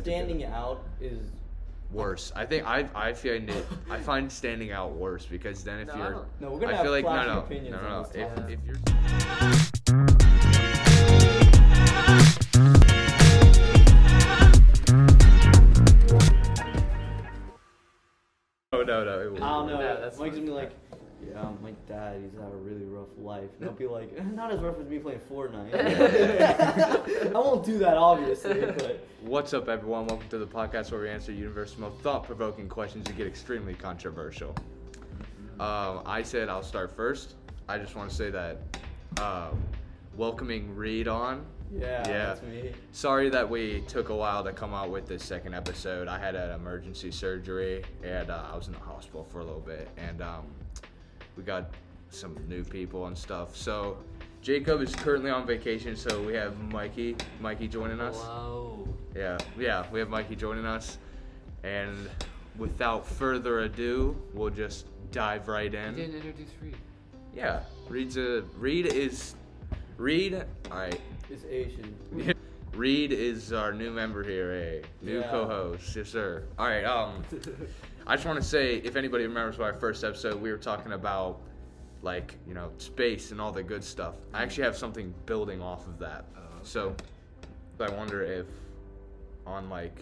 get standing out is worse. I think I I find it I find standing out worse because then if No, you're don't- no. We're gonna I have feel like no no opinions no no, no. If, if you're Oh no no it I don't know. Yeah, that's Mike's gonna be like, yeah, my dad, he's had a really rough life. And I'll be like, not as rough as me playing Fortnite. I won't do that, obviously, but What's up, everyone? Welcome to the podcast where we answer universe's most thought-provoking questions and get extremely controversial. Um, I said I'll start first. I just want to say that um, welcoming Reed on. yeah, Yeah. that's me. Sorry that we took a while to come out with this second episode. I had an emergency surgery and uh, I was in the hospital for a little bit, and um, we got some new people and stuff. So Jacob is currently on vacation, so we have Mikey. Mikey joining us. Hello. Yeah, yeah, we have Mikey joining us, and without further ado, we'll just dive right You in. didn't introduce Reed. Yeah, Reed's a Reed is Reed. All right, It's Asian. Reed is our new member here, a new Yeah. co-host. Yes, sir. All right. Um, I just want to say, if anybody remembers our first episode, we were talking about like you know space and all the good stuff. I actually have something building off of that. Oh, okay. So I wonder if on like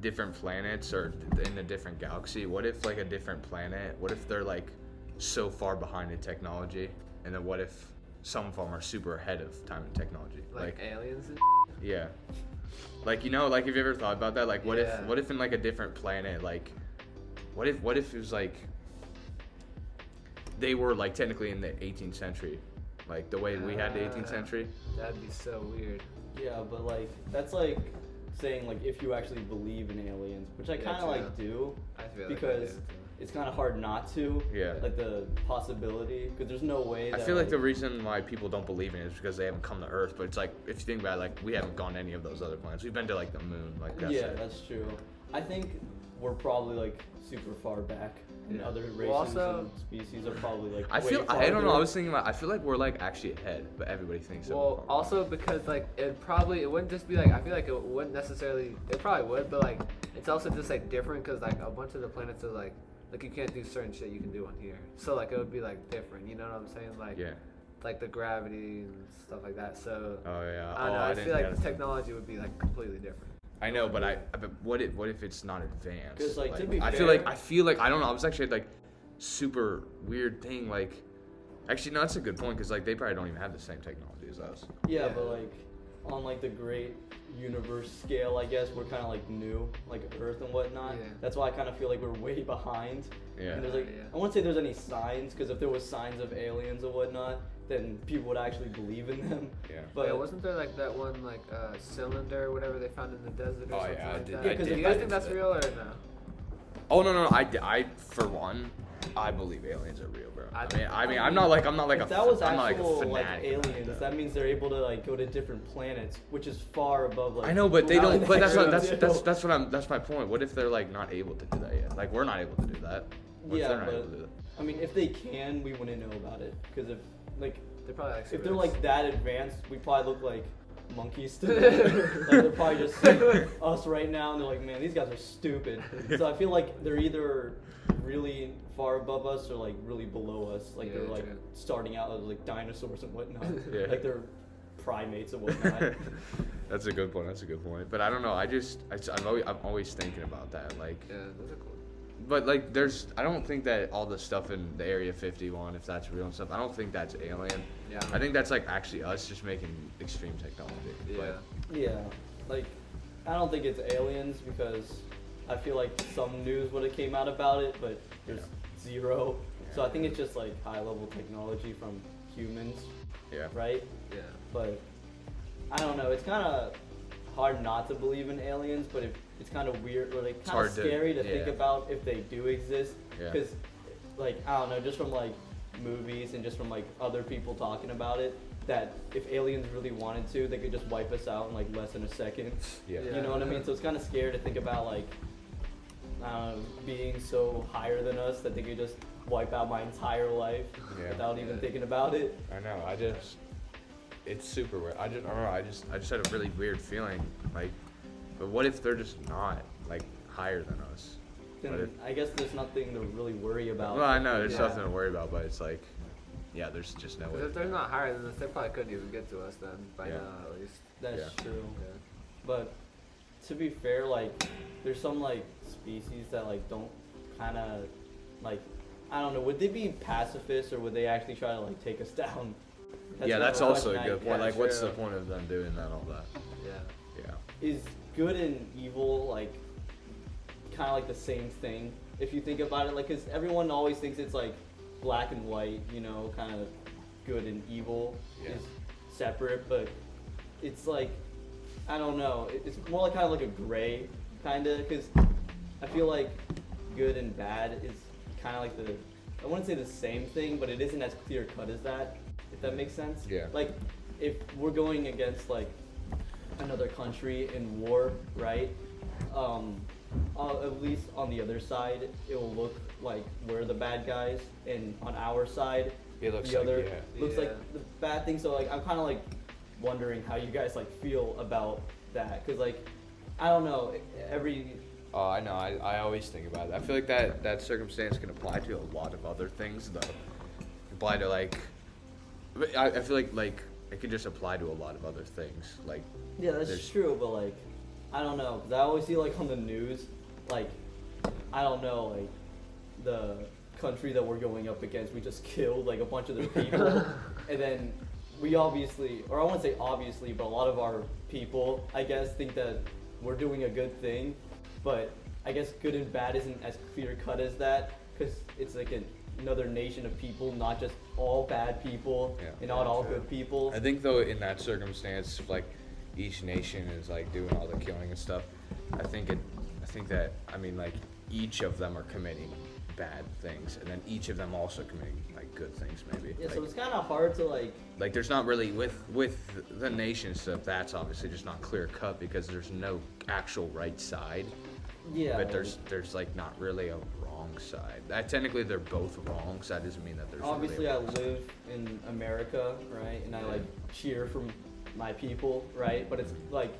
different planets or in a different galaxy, what if like a different planet? What if they're like so far behind in technology, and then what if some of them are super ahead of time and technology? Like, aliens and Yeah. Like you know, like have you ever thought about that? Like what Yeah. if what if in like a different planet, like what if what if it was like they were like technically in the 18th century, like the way we had the 18th Ah. century. That'd be so weird. Yeah, but like that's like saying like if you actually believe in aliens, which I kind of true. like do. I feel Because like It's kind of hard not to. Yeah. Like the possibility, because there's no way. I That, feel like the reason why people don't believe in it is because they haven't come to Earth. But it's like if you think about it, like we haven't gone to any of those other planets. We've been to like the moon, like that's yeah, it. that's true. I think we're probably like super far back, and Yeah. other Well, races also- and species are probably like. I way feel I don't know. I was thinking about. I feel like we're like actually ahead, but everybody thinks. that Well, we're- also because like it probably it wouldn't just be like I feel like it wouldn't necessarily it probably would, but like it's also just like different because like a bunch of the planets are like like you can't do certain shit you can do on here. So like it would be like different. You know what I'm saying? Like yeah. like the gravity and stuff like that. So Oh yeah. I don't oh, know. oh, I, didn't feel like the technology would be like completely different. I know, but I. But what if what if it's not advanced? 'Cause, like, to be I feel like I feel like I don't know. I was actually like super weird thing. Like, actually, no, that's a good point because like they probably don't even have the same technology as us. Yeah. but like on like the great universe scale, I guess we're kind of like new, like Earth and whatnot. Yeah. That's why I kind of feel like we're way behind. Yeah. And there's like, Yeah. I wouldn't say there's any signs, because if there was signs of aliens or whatnot, then people would actually believe in them. Yeah. But yeah, wasn't there like that one like uh, cylinder or whatever they found in the desert or Oh, something yeah, I like did- that? I did Do you guys think that's that. real or no? Oh no no no! I, I for one, I believe aliens are real, bro. I I, think- mean I mean I'm not like I'm not like if a that was I'm not like a actual like, aliens, it, that means they're able to like go to different planets, which is far above like. I know, but they don't. But that's what what, that's that's that's what I'm. That's my point. What if they're like not able to do that yet? Like we're not able to do that. What Yeah, they're not but- able to do that? I mean, if they can, we wouldn't know about it, because if like They're probably like if they're like that advanced, we probably look like monkeys to them. like they're probably just seeing us right now, and they're like, man, these guys are stupid. So I feel like they're either really far above us or like really below us. Like Yeah, they're like true. starting out as like dinosaurs and whatnot. Yeah. Like they're primates and whatnot. that's a good point. That's a good point. But I don't know. I just I, am always I'm always thinking about that. Like, yeah, those are cool. but like there's I don't think that all the stuff in the Area 51, if that's real and stuff, I don't think that's alien. Yeah. I think that's like actually us just making extreme technology. Yeah. But- yeah, like I don't think it's aliens because I feel like some news would have came out about it, but there's zero. So I think it's just like high level technology from humans, yeah. right? Yeah. But I don't know. It's kind of hard not to believe in aliens, but if, it's kind of weird or like kind of scary to, think yeah. about if they do exist. Yeah. Because, like, I don't know, just from like movies and just from like other people talking about it, that if aliens really wanted to, they could just wipe us out in like less than a second. Yeah. You know what I mean? So it's kind of scary to think about like I being so higher than us that they could just wipe out my entire life Yeah. without even Yeah. thinking about it. I know. I just, it's super weird. I just, I don't know. I just, I just had a really weird feeling. Like, But what if they're just not like higher than us? Then I guess there's nothing to really worry about. Well, I know there's Yeah. nothing to worry about, but it's like, yeah, there's just no way. If they're not higher than us, they probably couldn't even get to us then by Yeah. now at least. That's Yeah. true. Yeah. But to be fair, like there's some like species that like don't kind of like I don't know. Would they be pacifists or would they actually try to like take us down? yeah, that's also a question I good point. guess. Like, what's the point of them doing that? All that. Yeah. Yeah. is good and evil like kind of like the same thing if you think about it like because everyone always thinks it's like black and white you know kind of good and evil Yeah. is separate but it's like i don't know it's more like kind of like a gray kind of because i feel like good and bad is kind of like the i wouldn't say the same thing but it isn't as clear cut as that if that makes sense Yeah. like if we're going against like another country in war, right? Um, uh, at least on the other side, it will look like we're the bad guys, and on our side, It looks the like- other yeah. looks Yeah. like the bad thing. So like, I'm kind of like wondering how you guys like feel about that, because like, I don't know, every Oh, I know. I, I always think about it. I feel like that that circumstance can apply to a lot of other things, though. Apply to like, but I, I feel like like it can just apply to a lot of other things. Like, Yeah, that's true, but like, I don't know, cause I always see like on the news, like, I don't know, like, the country that we're going up against, we just killed like a bunch of their people, and then we obviously, or I won't say obviously, but a lot of our people, I guess, think that we're doing a good thing, but I guess good and bad isn't as clear cut as that, cause it's like an, another nation of people, not just all bad people Yeah. and not all true. good people. I think though in that circumstance, like each nation is like doing all the killing and stuff. I think it. I think that I mean like each of them are committing bad things, and then each of them also committing like good things maybe. Yeah, like, so it's kind of hard to like like there's not really with with the nation stuff that's obviously just not clear cut because there's no actual right side Yeah. but there's there's like not really a wrong side that technically they're both wrong so that doesn't mean that there's obviously really I a wrong side. live in America, right? And I like cheer for my people, right? But it's like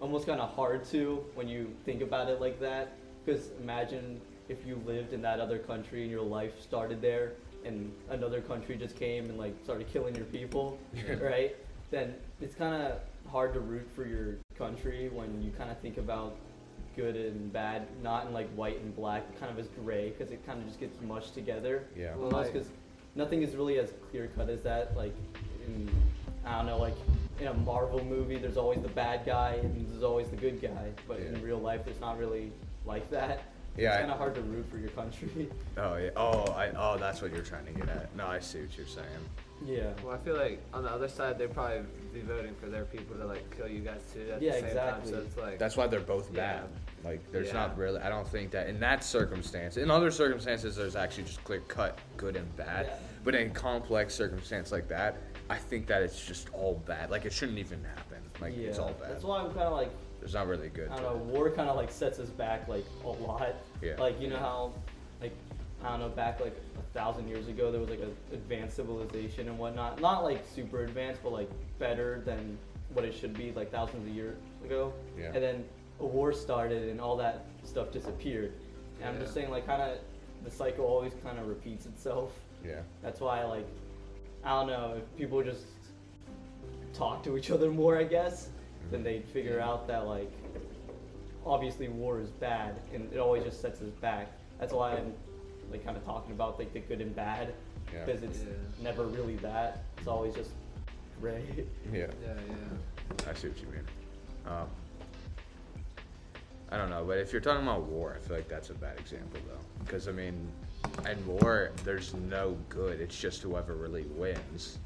almost kind of hard to when you think about it like that. Because imagine if you lived in that other country and your life started there, and another country just came and like started killing your people, right? Then it's kind of hard to root for your country when you kind of think about good and bad, not in like white and black, kind of as gray, because it kind of just gets mushed together. Yeah. Well, because nothing is really as clear cut as that. Like, in, I don't know, like in a Marvel movie, there's always the bad guy and there's always the good guy. But Yeah. in real life, it's not really like that. Yeah, It's kind of hard to root for your country. oh yeah oh i oh that's what you're trying to get at no i see what you're saying yeah. Well, I feel like on the other side, they'd probably be voting for their people to like kill you guys too at Yeah, the same exactly. time. So it's like that's why they're both Yeah. bad like there's Yeah. not really i don't think that in that circumstance in other circumstances there's actually just clear cut good and bad Yeah. but in complex circumstance like that i think that it's just all bad like it shouldn't even happen like yeah. it's all bad That's why I'm kind of like, It's not really good I don't know, it. war kind of like sets us back like a lot. Yeah. Like, you know how, like, I don't know, back like a thousand years ago, there was like a advanced civilization and whatnot. Not like super advanced, but like better than what it should be like thousands of years ago. Yeah. And then a war started and all that stuff disappeared. And I'm just saying, like, kind of the cycle always kind of repeats itself. yeah That's why, like, I don't know, if people just talk to each other more, I guess, then they'd figure out that, like, obviously war is bad, and it always just sets us back. That's why I'm, like, kind of talking about, like, the good and bad, Yeah. because it's Yeah. never really that. It's always just gray. yeah yeah, yeah. I see what you mean. Um, I don't know, but if you're talking about war, I feel like that's a bad example though, because I mean, in war, there's no good. It's just whoever really wins.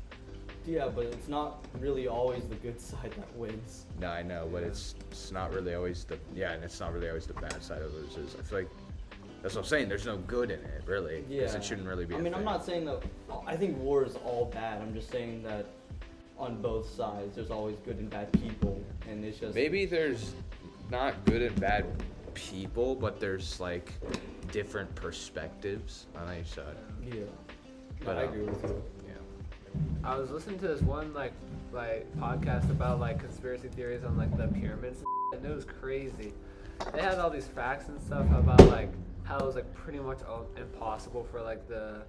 yeah, but it's not really always the good side that wins. No, I know, but it's it's not really always the yeah, and it's not really always the bad side of losers. I feel like that's what I'm saying. There's no good in it, really, because Yeah. it shouldn't really be. I mean, I'm not saying that. I think war is all bad. I'm just saying that on both sides, there's always good and bad people, and it's just Maybe there's not good and bad people, but there's like different perspectives on each side. Yeah, But, I um, agree with you. Yeah. I was listening to this one like like podcast about like conspiracy theories on like the pyramids and and it was crazy. They had all these facts and stuff about like how it was like pretty much all impossible for like the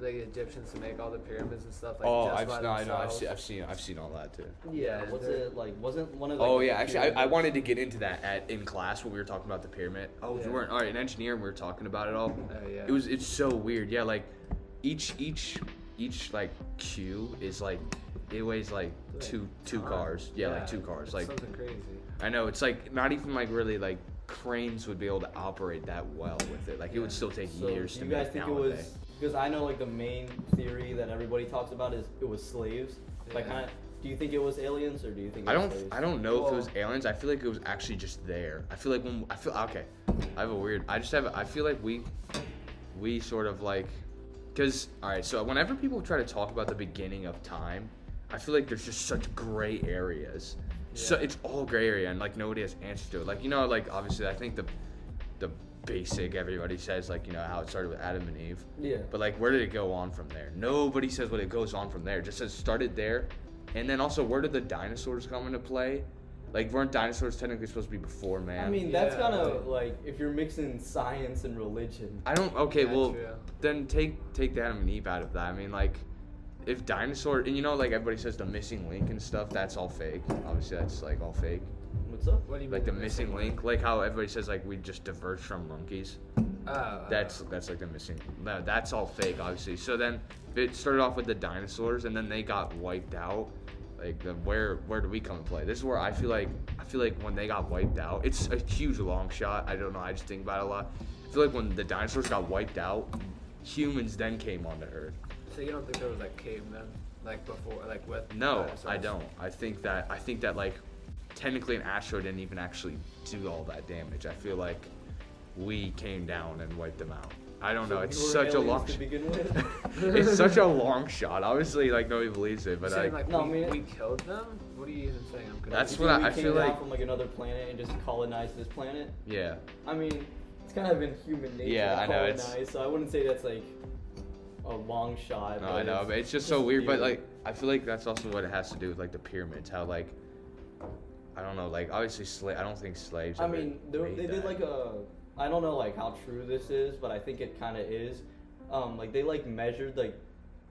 the Egyptians to make all the pyramids and stuff. Like, oh, just I've by no, I know, I've themselves. seen, I've seen, I've seen all that too. Yeah, was they're- it like wasn't one of oh, like, Oh the yeah, actually, I, I wanted to get into that at in class when we were talking about the pyramid. Oh, Yeah. you weren't. All right, in engineering, we were talking about it all. Oh, yeah. It was. It's so weird. Yeah, like each each each like cube is like it weighs like Like two two ton. cars. Yeah, like two cars. it's Like something crazy. I know it's like not even like really like cranes would be able to operate that well with it. Like it would still take So years do to you make guys think it nowadays. was because I know like the main theory that everybody talks about is it was slaves. Like, Yeah. kinda, do you think it was aliens or do you think it I was don't. slaves? I don't know if it was aliens. I feel like it was actually just there. I feel like when I feel okay. I have a weird. I just have. I feel like we, we sort of like, because all right. So whenever people try to talk about the beginning of time, I feel like there's just such gray areas. So it's all gray area and like nobody has answers to it. Like you know, like obviously I think the, the basic everybody says like you know how it started with Adam and Eve. Yeah. But like, where did it go on from there? Nobody says what it goes on from there. It just says started there, and then also where did the dinosaurs come into play? Like, weren't dinosaurs technically supposed to be before man? I mean, that's Yeah, kind of like if you're mixing science and religion. I don't. Okay, Yeah, well, true. then take take the Adam and Eve out of that. I mean, like, if dinosaur and you know, like everybody says the missing link and stuff, that's all fake. Obviously, that's like all fake. What's up? What do you Like the missing link, like how everybody says like we just diverged from monkeys. Oh, That's that's like the missing. No, that's all fake, obviously. So then it started off with the dinosaurs, and then they got wiped out. Like the where where do we come and play? This is where I feel like I feel like when they got wiped out, it's a huge long shot. I don't know. I just think about it a lot. I feel like when the dinosaurs got wiped out, humans then came onto Earth. So you don't think there was like cavemen like before, like with? No, dinosaurs? I don't. I think that I think that like technically an asteroid didn't even actually do all that damage. I feel like we came down and wiped them out. I don't know. It's such a aliens long. to begin with? it's such a long shot. Obviously, like nobody believes it, but You're saying, like, like No, we, I mean- we killed them. What are you even saying? I'm. That's You what think I- we I came feel down like- from like another planet and just colonized this planet. yeah, I mean, it's kind of in human nature Yeah, to I know, it's- so I wouldn't say that's like a long shot. no, I know, it's but it's just just so a weird. But like, I feel like that's also what it has to do with like the pyramids. How like, I don't know, like obviously slave. I don't think slaves. I ever mean, there, made they did that. like a. I don't know like how true this is, but I think it kind of is. Um, like they like measured like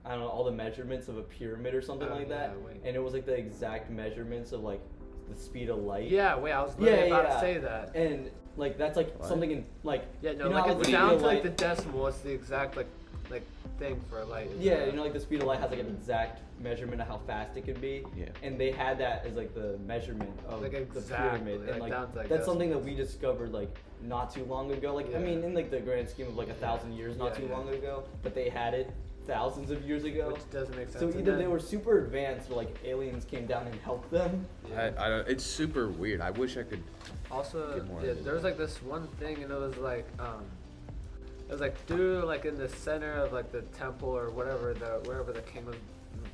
I don't know all the measurements of a pyramid or something Oh, like yeah, that, wait. and it was like the exact measurements of like the speed of light. Yeah, wait, I was Yeah, about yeah. to say that. And like that's like What? something in like Yeah, no, you know like how it's the speed of to like the decimal. It's the exact like like thing for light. Yeah, that. you know, like the speed of light has like an exact measurement of how fast it can be. Yeah. And they had that as like the measurement of Like, the exactly, pyramid. like, And like, down like, that's something that we discovered like not too long ago. Like I mean, in like the grand scheme of like a thousand years, not Yeah, too yeah. long ago, but they had it thousands of years ago. Which doesn't make sense. So either they were super advanced or like aliens came down and helped them. I, I don't. It's super weird. I wish I could. Also, Get more yeah, there was like this one thing, and it was like, um, it was like through like in the center of like the temple or whatever the wherever the king was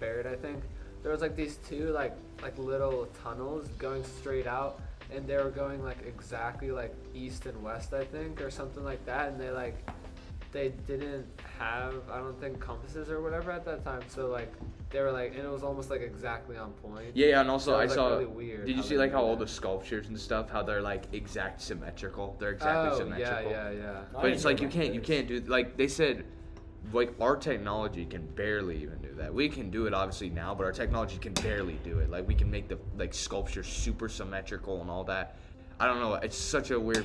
buried, I think. There was like these two like like little tunnels going straight out, and they were going like exactly like east and west, I think, or something like that, and they like they didn't have I don't think compasses or whatever at that time, so like they were like, and it was almost like exactly on point. Yeah, yeah, and also So it I was, like, saw. really weird did you see like do how all that. the sculptures and stuff? How they're like exact symmetrical. They're exactly oh, symmetrical. yeah, yeah, yeah. But didn't it's like you can't you can't do like they said like our technology can barely even do that. We can do it obviously now, but our technology can barely do it. Like we can make the like sculpture super symmetrical and all that. I don't know. It's such a weird.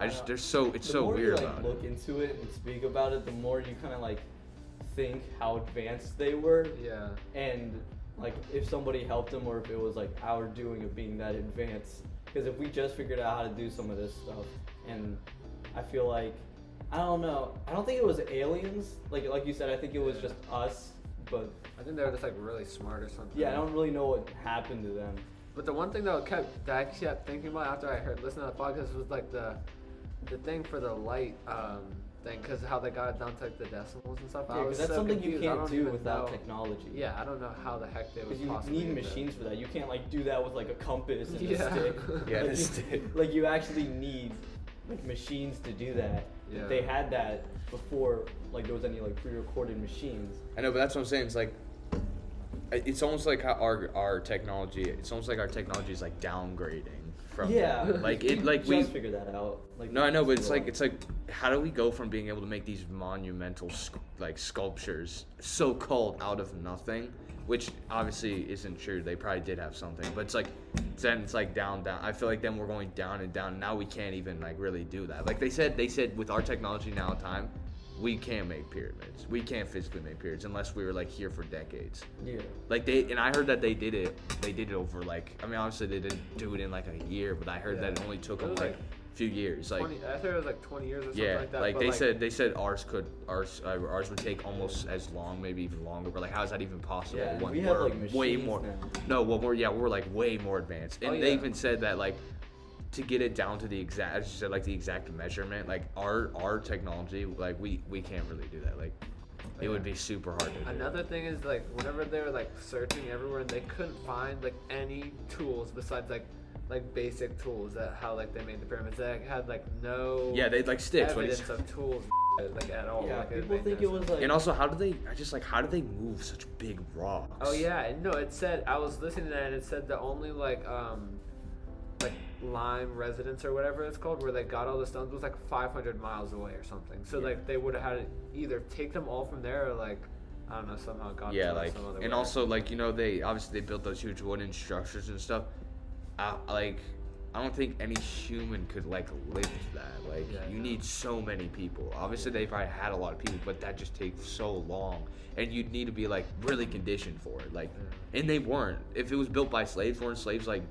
I just there's so it's the so more weird you like about look it. into it and speak about it, the more you kind of like think how advanced they were. Yeah. and like if somebody helped them or if it was like our doing of being that advanced because if we just figured out how to do some of this stuff and i feel like i don't know i don't think it was aliens like like you said i think it was just us but I think they were just like really smart or something. yeah i don't really know what happened to them But the one thing that I kept that I kept thinking about after I heard listening to the podcast was like the the thing for the light um, thing because how they got it down to like the decimals and stuff. I yeah, was 'cause that's so something you confused. I can't don't do even without know. technology Yeah, I don't know how the heck they would because you possibly need machines for that you can't like do that with like a compass and Yeah. a stick Yeah, like, the you, stick. like you actually need like machines to do that Yeah. they had that before like there was any like pre-recorded machines I know, but that's what I'm saying. It's like it's almost like how our our technology. It's almost like our technology is like downgrading from. Yeah. that. Like it, like just we. figured that out. Like No, I know, but it's like it's like, how do we go from being able to make these monumental like sculptures, so called out of nothing, which obviously isn't true. They probably did have something, but it's like, then it's like down, down. I feel like then we're going down and down. And now we can't even like really do that. Like they said, they said with our technology now, time, we can't make pyramids. We can't physically make pyramids unless we were like here for decades. yeah. Like they and I heard that they did it. They did it over like I mean obviously they didn't do it in like a year, but I heard that it only took It them like like, a few years. Like 20, I thought it was like 20 years or something yeah, like that. like but, they said they said ours could ours uh, ours would take almost as long, maybe even longer. But like how is that even possible? Yeah, when we have, we're like, way more. now. No, well we're yeah we're like way more advanced, and Oh, they even said that like to get it down to the exact as you said like the exact measurement like our our technology like we we can't really do that like it would be super hard to do. Another thing is like whenever they were like searching everywhere and they couldn't find like any tools besides like like basic tools that how like they made the pyramids. They had like no yeah they like sticks evidence it's of tools like at all. Yeah, like, people made think no it was like and also how do they I just like how do they move such big rocks Oh yeah, no, it said I was listening to that and it said the only like um like Lyme residence or whatever it's called where they got all the stones was like 500 miles away or something. So Yeah. like they would have had to either take them all from there or like I don't know somehow got yeah like some other and way. also like you know they obviously they built those huge wooden structures and stuff I, like i don't think any human could like live that like Yeah, you no. need so many people obviously they probably had a lot of people but that just takes so long and you'd need to be like really conditioned for it like and they weren't if it was built by slaves weren't slaves like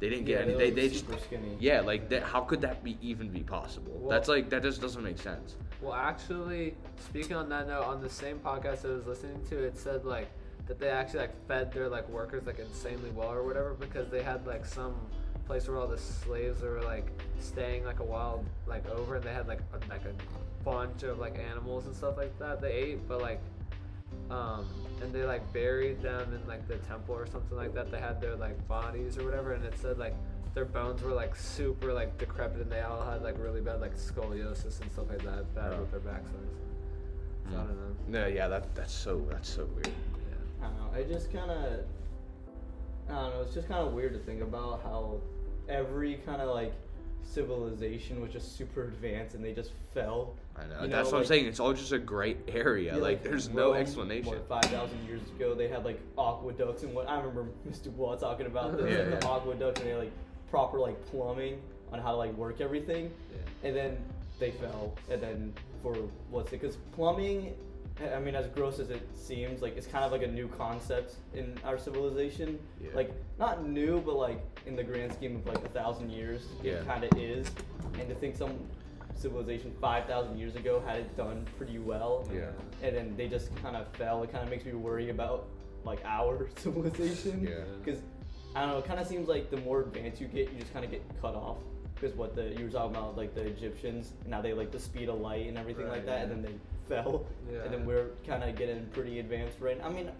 they didn't get yeah, any. they, they, just skinny. yeah like that how could that be even be possible? Well- that's like that just doesn't make sense. Well, actually, speaking on that note, on the same podcast I was listening to, it said like that they actually like fed their like workers like insanely well or whatever because they had like some place where all the slaves were like staying like a while like over and they had like a, like a bunch of like animals and stuff like that they ate, but like um and they like buried them in like the temple or something like that. They had their like bodies or whatever, and it said like their bones were like super like decrepit, and they all had like really bad like scoliosis and stuff like that, bad Oh. with their backsides. So I Mm. don't know. no yeah that that's so that's so weird Yeah. I don't know. I just kind of, I don't know. It's just kind of weird to think about how every kind of like civilization was just super advanced and they just fell. I know. You That's know, what I'm saying. It's all just a great area. Yeah, like, there's no explanation. What, five thousand years ago, they had like aqueducts and what I remember Mr. Wall talking about this, Yeah, like, the aqueducts and they had, like proper like plumbing on how to like work everything, Yeah. and then they fell, and then for what's it? Because plumbing, I mean, as gross as it seems, like it's kind of like a new concept in our civilization. Yeah. Like not new, but like in the grand scheme of like a thousand years, Yeah. it kind of is. And to think some civilization five thousand years ago had it done pretty well, Yeah. and then they just kind of fell. It kind of makes me worry about like our civilization. Yeah. Because I don't know. It kind of seems like the more advanced you get, you just kind of get cut off. Because what the you were talking about, like the Egyptians, now they like the speed of light and everything Right, like that, and then they fell, Yeah. and then we're kind of getting pretty advanced right. I mean,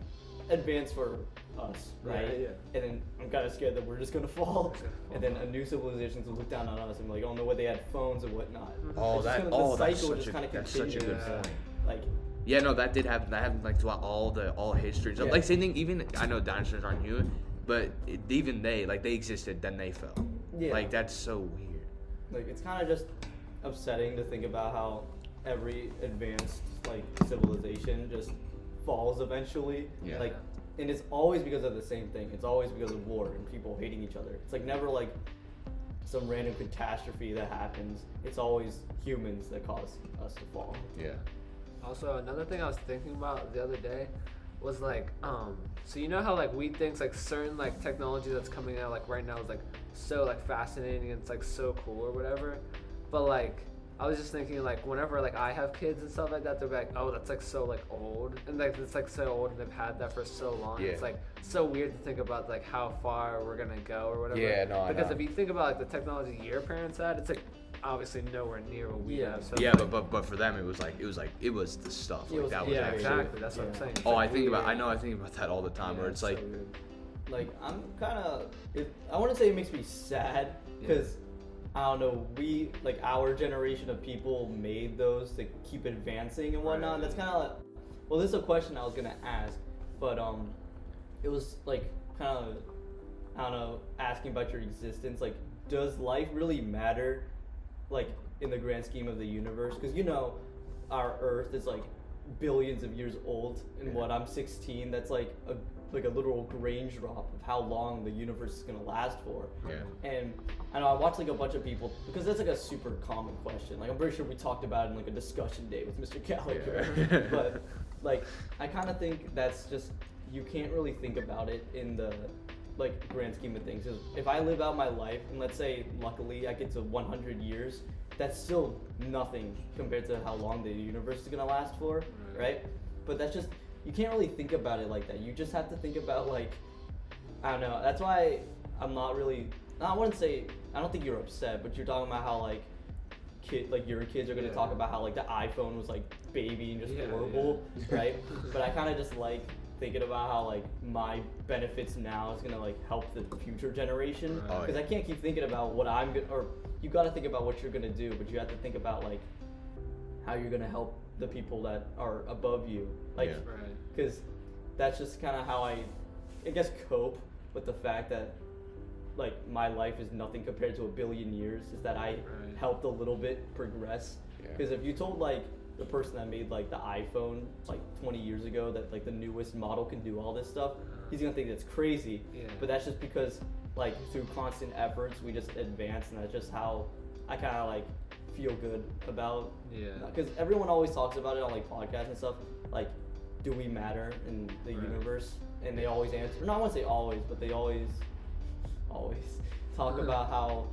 advanced for us, right? Right, yeah. And then I'm kind of scared that we're just gonna fall, Just gonna fall. and then a new civilization will look down on us and be like, oh no, what they had phones and whatnot. Mm-hmm. Oh, It's that. gonna- Oh, the that's such just a. kind of That's such a good Yeah. point. Like, Yeah, no, that did happen. That happened like throughout all the all history. So, Yeah. Like same thing. Even I know dinosaurs aren't human, but it, even they like they existed, then they fell. Yeah. Like that's so weird. like it's kind of just upsetting to think about how every advanced like civilization just falls eventually. Yeah. like and it's always because of the same thing. It's always because of war and people hating each other. It's like never like some random catastrophe that happens. It's always humans that cause us to fall. Yeah. Also, another thing I was thinking about the other day was like, um, so you know how like we think like certain like technology that's coming out like right now is like so like fascinating and it's like so cool or whatever, but like I was just thinking like whenever like I have kids and stuff like that, they're like, oh, that's like so like old and like it's like so old and they've had that for so long. It's like so weird to think about like how far we're gonna go or whatever. Yeah, no, I Because know. if you think about like the technology your parents had, it's like obviously nowhere near what we Yeah. have. So Yeah, it's, but, but but for them it was like it was like it was the stuff. Like was- that was yeah, actually. exactly. That's what I'm saying. It's, Oh, I like, think about. I know. I think about that all the time. Yeah, where it's like, so like i'm kind of i want to say it makes me sad because i don't know we like our generation of people made those to keep advancing and whatnot Right. that's kind of like well this is a question i was gonna ask but um it was like kind of i don't know asking about your existence like does life really matter, like in the grand scheme of the universe? Because you know, our Earth is like billions of years old, and Yeah. what I'm 16. That's like a like a literal range drop of how long the universe is gonna last for. Yeah. And I know I watched like a bunch of people because that's like a super common question. Like I'm pretty sure we talked about it in like a discussion day with Mr. Gallagher. Yeah. but like I kind of think that's just you can't really think about it in the like grand scheme of things. if I live out my life and let's say luckily I get to 100 years, that's still nothing compared to how long the universe is gonna last for, Right. right? But that's just you can't really think about it like that. You just have to think about like I don't know. That's why I'm not really. I wouldn't say. I don't think you're upset, but you're talking about how like kid, like your kids are gonna Yeah. talk about how like the iPhone was like baby and just Yeah, horrible, yeah. right? but I kind of just like thinking about how like my benefits now is gonna like help the future generation Right. Oh, because I can't keep thinking about what I'm gonna or you got to think about what you're gonna do, but you have to think about like how you're gonna help the people that are above you, like Yeah. Right. Because that's just kind of how I, I guess, cope with the fact that, like, my life is nothing compared to a billion years. Is that I Right. helped a little bit progress. Yeah. Because if you told like the person that made like the iPhone like 20 years ago that like the newest model can do all this stuff, uh-huh. he's gonna think that's crazy. Yeah. But that's just because like through constant efforts we just advance, and that's just how I kind of like feel good about Yeah. because everyone always talks about it on like podcasts and stuff. Like, do we matter in the Right. universe? And they always answer. No, I won't say always, but they always, always talk Mhm. about how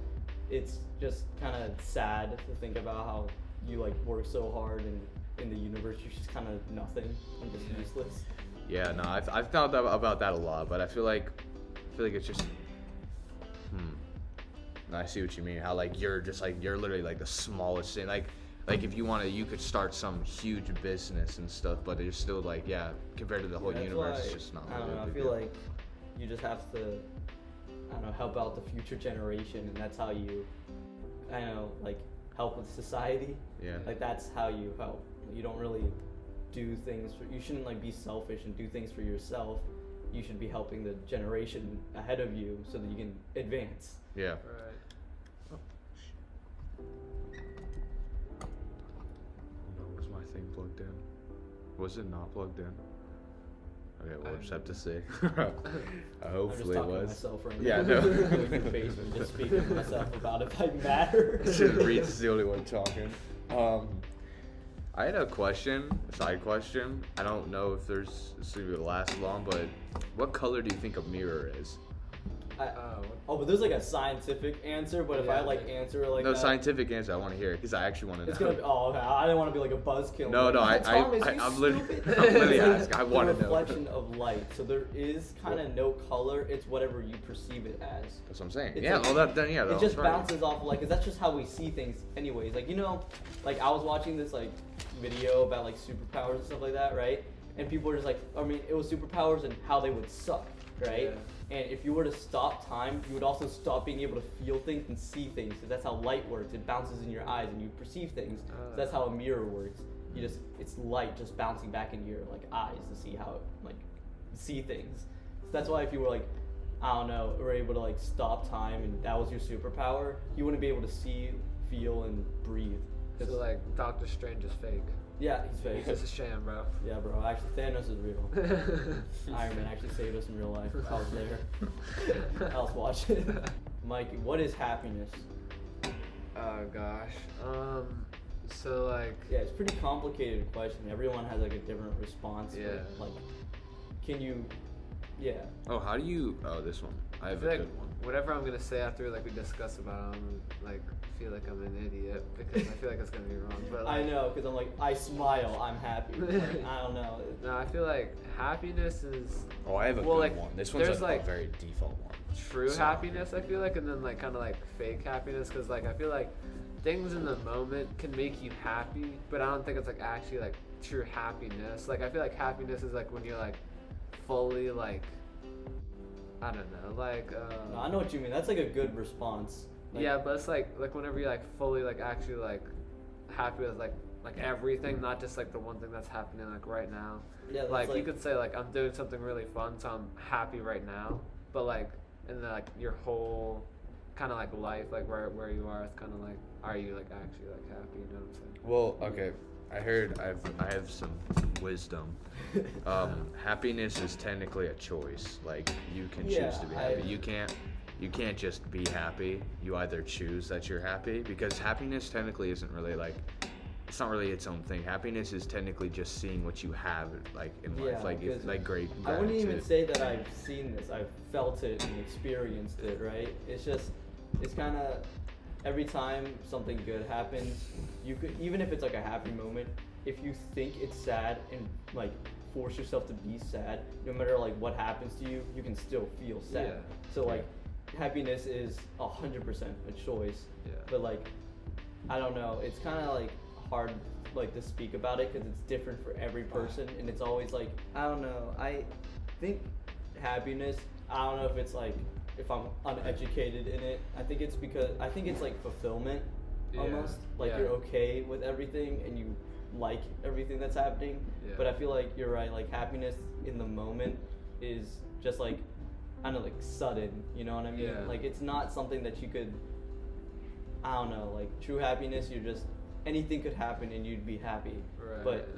it's just kind of sad to think about how you like work so hard and in the universe you're just kind of nothing and just Yeah. useless. Yeah, no, I've, I've thought about that a lot, but I feel like I feel like it's just hmm. I see what you mean. How like you're just like you're literally like the smallest thing. Like like if you wanted, you could start some huge business and stuff, but it's still like yeah, compared to the whole Yeah, universe, why, it's just not. I don't know. I feel deal. like you just have to, I don't know, help out the future generation, and that's how you, I don't know, like help with society. yeah, Like that's how you help. You don't really do things. For, you shouldn't like be selfish and do things for yourself. You should be helping the generation ahead of you so that you can advance. yeah. Right. Thing plugged in? Was it not plugged in? Okay, we'll I just have to see. I'm just Hopefully it talking to was. myself right Yeah, now. no. Like in basement, just speaking to myself about if I matter. Reed's is the only one talking. Um, I had a question, a side question. I don't know if there's this is gonna last long, but what color do you think a mirror is? I, Oh, oh, but there's like a scientific answer. But if I like answer like no that, scientific answer. I want to hear it because I actually want to know. It's gonna be. Oh, okay. I didn't want to be like a buzzkill. No, no, I- Thomas, I- you I- I'm literally- stupid." I'm literally It's asking. I the wanna know. reflection of light. So there is kind of no color. It's whatever you perceive it as. That's what I'm saying. It's yeah, like- well, that, then yeah, it just right. bounces off like, cause that's just how we see things, anyways. Like you know, like I was watching this like video about like superpowers and stuff like that, right? And people were just like, I mean, it was superpowers and how they would suck, right? And if you were to stop time, you would also stop being able to feel things and see things, because that's how light works. It bounces in your eyes and you perceive things. So Ah. that's how a mirror works. You just, it's light just bouncing back into your like eyes to see how like see things. So that's why if you were like, I don't know, were able to like stop time and that was your superpower, you wouldn't be able to see, feel, and breathe. So like Doctor Strange is fake. Yeah, he's fake. He's just a sham, bro. yeah, bro. Actually, Thanos is real. Iron Man actually saved us in real life. I was there. I was watching. Mikey, what is happiness? oh gosh. Um. So like. Yeah, it's a pretty complicated question. Everyone has like a different response. but, Yeah. Like, can you? Yeah. Oh, how do you? Oh, this one. I I have feel a like good one. Whatever I'm gonna say after like we discuss about it, I'm like feel like I'm an idiot because I feel like it's gonna be wrong. But I know, cause I'm like, I smile, I'm happy. Like, I don't know. No, I feel like happiness is Oh, I have a well, good like, one. This one's there's, a, like, a very default one. true So- happiness. I feel like, and then like kind of like fake happiness because like I feel like things in the moment can make you happy, but I don't think it's like actually like true happiness. Like I feel like happiness is like when you're like fully like I don't know, like uh, No, I know what you mean. That's like a good response. Like, yeah, but it's like like whenever you're like fully like actually like happy with like like everything, not just like the one thing that's happening like right now. Yeah, like, like, you could say like I'm doing something really fun, so I'm happy right now. But like in the, like your whole kind of like life, like where where you are. It's kind of like, are you like actually like happy? You know what I'm saying? Well, okay. I heard I've I have some wisdom. Um, happiness is technically a choice. Like you can Yeah, choose to be I- happy. You can't you can't just be happy. You either choose that you're happy because happiness technically isn't really like it's not really its own thing. Happiness is technically just seeing what you have like in life. Yeah, Like if like great I wouldn't even say that I've seen this. I've felt it and experienced it, right? It's just, it's kind of every time something good happens, you could even if it's like a happy moment, if you think it's sad and like force yourself to be sad, no matter like what happens to you, you can still feel sad. Yeah. So like, happiness is a hundred percent a choice. Yeah. But like, I don't know. It's kind of like hard like to speak about it because it's different for every person, and it's always like I don't know. I think happiness. I don't know if it's like if I'm uneducated in it. I think it's because I think it's like fulfillment Yeah, almost. Like yeah. you're okay with everything and you like everything that's happening. Yeah. But I feel like you're right. Like happiness in the moment is just like kind of like sudden. You know what I mean? Like it's not something that you could. I don't know. Like true happiness, you're just anything could happen and you'd be happy. Right. But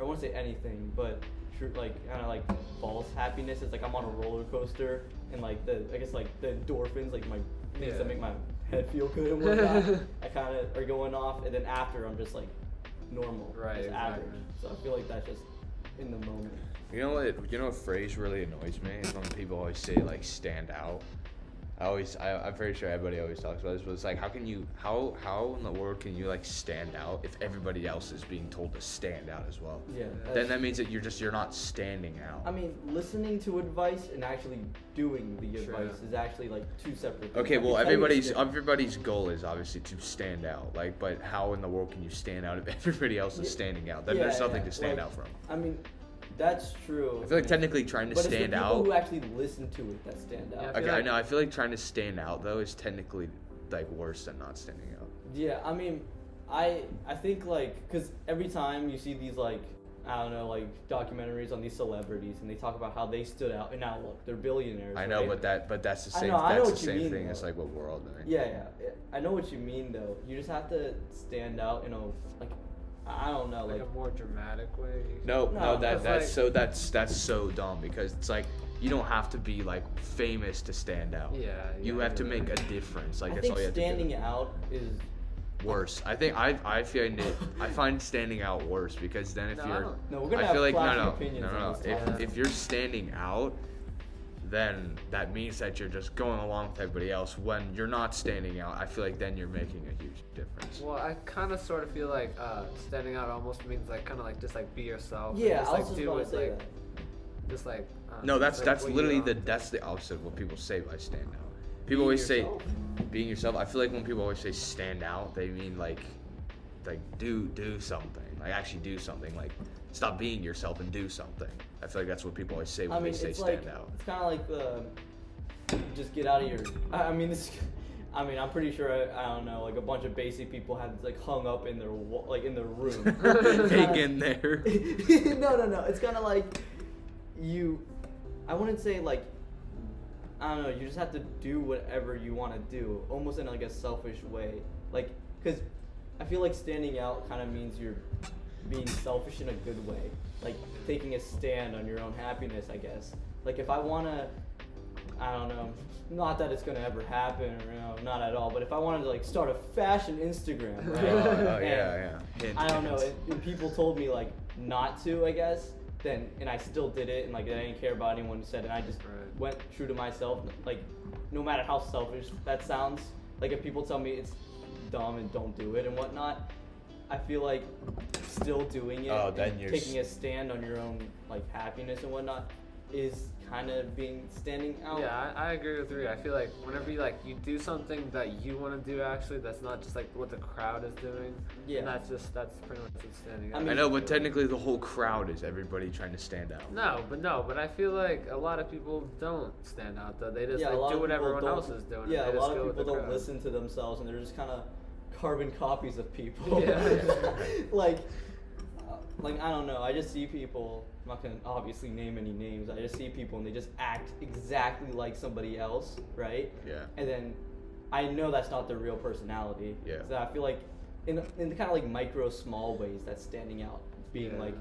I won't say anything, but true, like kind of like false happiness. It's like I'm on a roller coaster, and like the I guess like the endorphins, like my things Yeah. that make my head feel good and whatnot, I kind of are going off, and then after I'm just like normal, Right, just exactly. average. So I feel like that's just in the moment. You know what? You know what phrase really annoys me is when people always say like stand out. I always, I, I'm pretty sure everybody always talks about this, but it's like, how can you, how, how in the world can you like stand out if everybody else is being told to stand out as well? Yeah. Then that means that you're just, you're not standing out. I mean, listening to advice and actually doing the True. advice is actually like two separate. things. Okay, well, can tell you it's everybody's everybody's goal is obviously to stand out. Like, but how in the world can you stand out if everybody else is Yeah, standing out? Then yeah, there's nothing yeah, to stand like, out from. I mean, that's true. I feel like technically trying to but it's the people out. who actually listen to it that stand out. Yeah, I Okay, feel I like- know. I feel like trying to stand out though is technically like worse than not standing out. Yeah, I mean, I I think like because every time you see these like I don't know like documentaries on these celebrities and they talk about how they stood out and now look they're billionaires. I know, right? but that but that's the I same. know, I know that's what the you same mean, thing as though. like what we're all doing. yeah, yeah, yeah, I know what you mean though. You just have to stand out in a like I don't know like like, a more dramatic way. No, no, No, that that's like- so that's that's so dumb because it's like you don't have to be like famous to stand out. Yeah. You have to make a difference. Like I that's think all you have standing to do. out is Worse. I think I I find it I find standing out worse because then if No, you're don't- no we're gonna I have feel like no clashing no opinions no on no. If topic. if you're standing out, then that means that you're just going along with everybody else. When you're not standing out, I feel like then you're making a huge difference. Well, I kind of sort of feel like uh, standing out almost means like kind of like just like be yourself. yeah just, I like, was just do about to say like, that. Just like. uh, No, that's that's literally want. the that's the opposite of what people say by stand out. People Being always say being yourself. I feel like when people always say stand out, they mean like like do do something. Like actually do something. Like stop being yourself and do something. I feel like that's what people always say when I mean, they say it's stand like out. it's kind of like the just get out of your. I I mean, this. I mean, I'm pretty sure I, I don't know, like a bunch of basic people have like hung up in their like in their room. Fake in there. no, no, no. It's kind of like you. I wouldn't say like. I don't know. You just have to do whatever you want to do, almost in like a selfish way, like because I feel like standing out kind of means you're being selfish in a good way, like taking a stand on your own happiness. I guess. Like if I wanna, I don't know. Not that it's gonna ever happen, or you know, not at all. But if I wanted to like start a fashion Instagram, Oh, right? oh, and- yeah, yeah. I don't know. and people told me like not to, I guess. Then and I still did it, and like I didn't care about anyone who said, it, and I just Right. went true to myself. Like, no matter how selfish that sounds, like if people tell me it's dumb and don't do it and whatnot, I feel like still doing it, Oh, and then you're taking s- a stand on your own like happiness and whatnot, is kind of being standing out. Yeah, I, I agree with Rui. I feel like whenever you like you do something that you want to do, actually, that's not just like what the crowd is doing. Yeah. And that's just that's pretty much what's standing I out. mean- I know, but technically the whole crowd is everybody trying to stand out. No, but no, but I feel like a lot of people don't stand out though. They just yeah, a like lot do of what people everyone don't- else is doing. Yeah, and they a lot just go of people don't crowd. listen to themselves, and they're just kind of carbon copies of people. Yeah. like, uh, like I don't know. I just see people. I'm not gonna obviously name any names. I just see people, and they just act exactly like somebody else, right? Yeah. And then I know that's not their real personality. Yeah. So I feel like in in the kind of like micro small ways that's standing out, being Yeah. like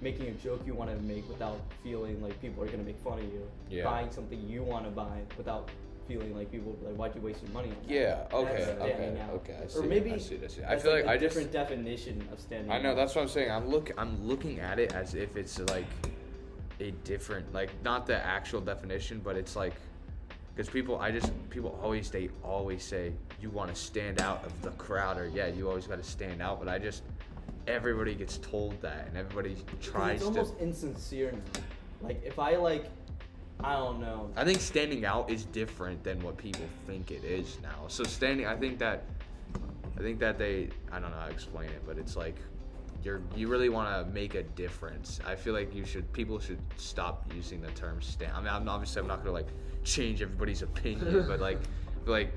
making a joke you want to make without feeling like people are gonna make fun of you. Yeah. Buying something you want to buy without feeling like people like, why'd you waste your money on that? Yeah, okay, That's okay, out. okay, I Or see, maybe I see, I see. I feel like, like a I just- different definition of standing. I know out. that's what I'm saying. I'm look I'm looking at it as if it's like a different like not the actual definition, but it's like because people I just people always they always say you want to stand out of the crowd or yeah you always got to stand out, but I just everybody gets told that and everybody tries it's to. almost insincere. now. Like if I like, I don't know. I think standing out is different than what people think it is now. So standing, I think that, I think that they, I don't know how to explain it, but it's like, you're you really want to make a difference. I feel like you should, people should stop using the term stand. I mean, I'm obviously I'm not gonna like change everybody's opinion, but like, like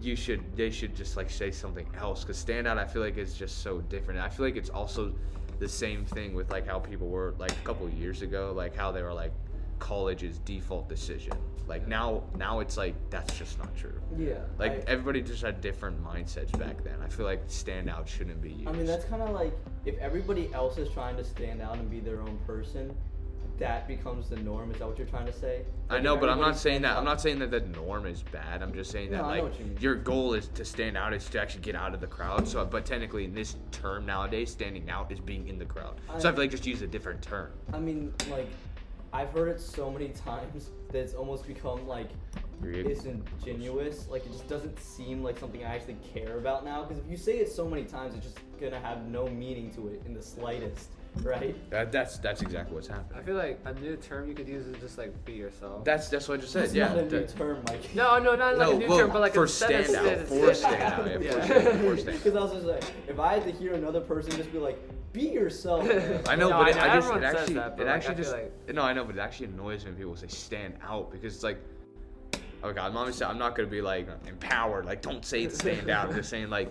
you should, they should just like say something else. Cause stand out, I feel like it's just so different. I feel like it's also the same thing with like how people were like a couple years ago, like how they were like college's default decision. Like now, now it's like that's just not true. Yeah. Like I- everybody just had different mindsets back then. I feel like standout shouldn't be used. I mean, that's kind of like if everybody else is trying to stand out and be their own person, that becomes the norm. Is that what you're trying to say? I know, but I'm not saying that. I'm not saying that the norm is bad. I'm just saying that No, like you your goal is to stand out is to actually get out of the crowd. So, but technically in this term nowadays, standing out is being in the crowd. So I I- feel like just use a different term. I mean, like, I've heard it so many times that it's almost become like You're- disingenuous. Like, it just doesn't seem like something I actually care about now. Because if you say it so many times, it's just gonna have no meaning to it in the slightest, right? That, that's that's exactly what's happening. I feel like a new term you could use is just like be yourself. That's that's what I just said. It's yeah. not a new that- term, Mike. no, no, not like a new well, term, but like for instead of standout, stand- for standout, yeah, for Yeah. standout, for standout. Because I was just like, if I had to hear another person just be like, "Be yourself," I know, No, but I it, know, I just everyone it says actually that, but, it like, actually I feel just like- no, I know, but it actually annoys me when people say stand out because it's like okay, I'm obviously I'm not gonna be like empowered, like don't say stand out. I'm just saying like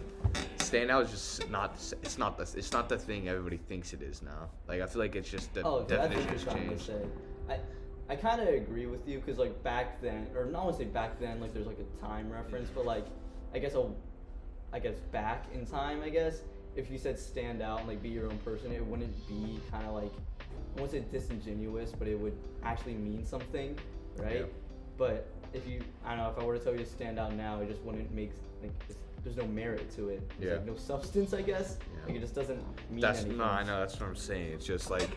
stand out is just not it's not the it's not the thing everybody thinks it is now. Like I feel like it's just the Oh, that's what definition you're has trying to changed. say. I, I kind of agree with you because like back then, or not want to say back then, like there's like a time reference, but like I guess a, I guess back in time, I guess if you said stand out and like be your own person, it wouldn't be kind of like I won't say disingenuous, but it would actually mean something, right? Yeah. But if you, I don't know, if I were to tell you to stand out now, it just wouldn't make like it's, there's no merit to it. There's Yeah. like no substance, I guess. Yeah. Like it just doesn't mean That's anything. no, I know that's what I'm saying. It's just like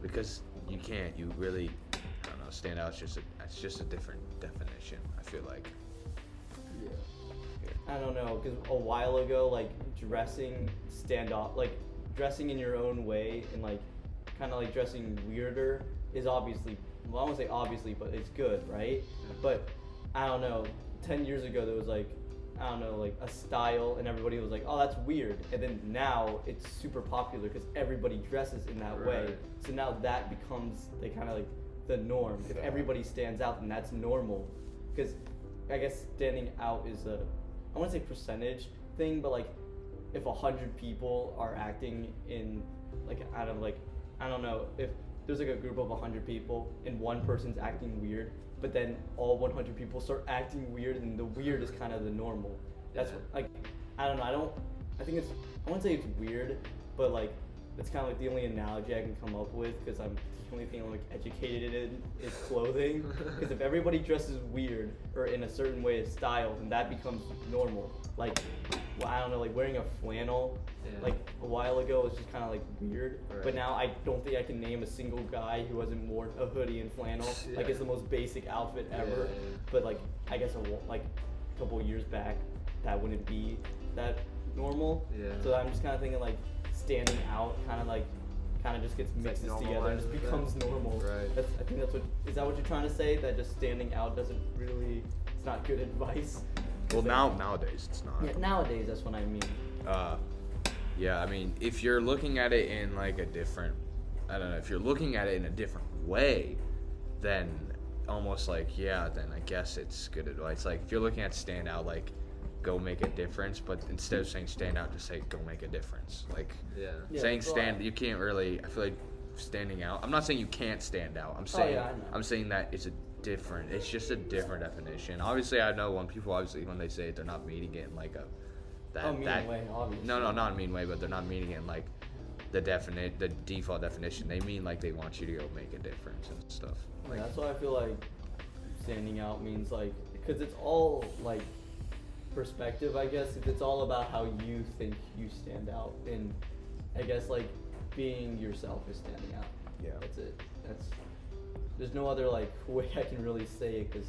because you can't, you really, I don't know, stand out. It's just a, it's just a different definition. I feel like. Yeah. I don't know, because a while ago, like dressing stand off, like dressing in your own way and like kind of like dressing weirder is obviously, well, I won't say obviously, but it's good, right? But I don't know, 10 years ago, there was like, I don't know, like a style, and everybody was like, oh, that's weird. And then now it's super popular because everybody dresses in that way. So now that becomes the kind of like the norm. If everybody stands out, then that's normal. Because I guess standing out is a, I want to say percentage thing, but like if a hundred people are acting in like out of like I don't know if there's like a group of a hundred people and one person's acting weird, but then all 100 people start acting weird, and the weird is kind of the normal. That's Yeah. like I don't know. I don't. I think it's. I wouldn't say it's weird, but like it's kind of like the only analogy I can come up with because I'm the only thing I'm like educated in is clothing. Because if everybody dresses weird or in a certain way of style, then that becomes normal. Like, well, I don't know, like wearing a flannel. Yeah. Like a while ago, was just kind of like weird. But now I don't think I can name a single guy who hasn't worn a hoodie and flannel. Like it's the most basic outfit ever. yeah, yeah. But like I guess a, like a couple years back, that wouldn't be that normal. Yeah. So I'm just kind of thinking like standing out, kind of like, kind of just gets like together and just normalizes it. becomes normal. Right. That's, I think that's what is that what you're trying to say? That just standing out doesn't really, it's not good advice. Well, Is it- now nowadays it's not. Yeah, nowadays that's what I mean. Uh, yeah, I mean, if you're looking at it in like a different, I don't know, if you're looking at it in a different way, then almost like yeah, then I guess it's good advice. Like if you're looking at stand out, like go make a difference, but instead of saying stand out, just say go make a difference. Like Yeah. Yeah, saying stand, I- you can't really. I feel like standing out. I'm not saying you can't stand out. I'm oh, saying Oh, yeah, I know. I'm saying that it's a different. It's just a different definition. Obviously, I know when people obviously when they say it, they're not meaning it in like a that Oh, mean that way, obviously. no no not a mean way, but they're not meaning it in like the definite the default definition. They mean like they want you to go make a difference and stuff. Like, that's why I feel like standing out means like because it's all like perspective, I guess. If it's all about how you think you stand out, and I guess like being yourself is standing out. Yeah. That's it. That's there's no other like way I can really say it because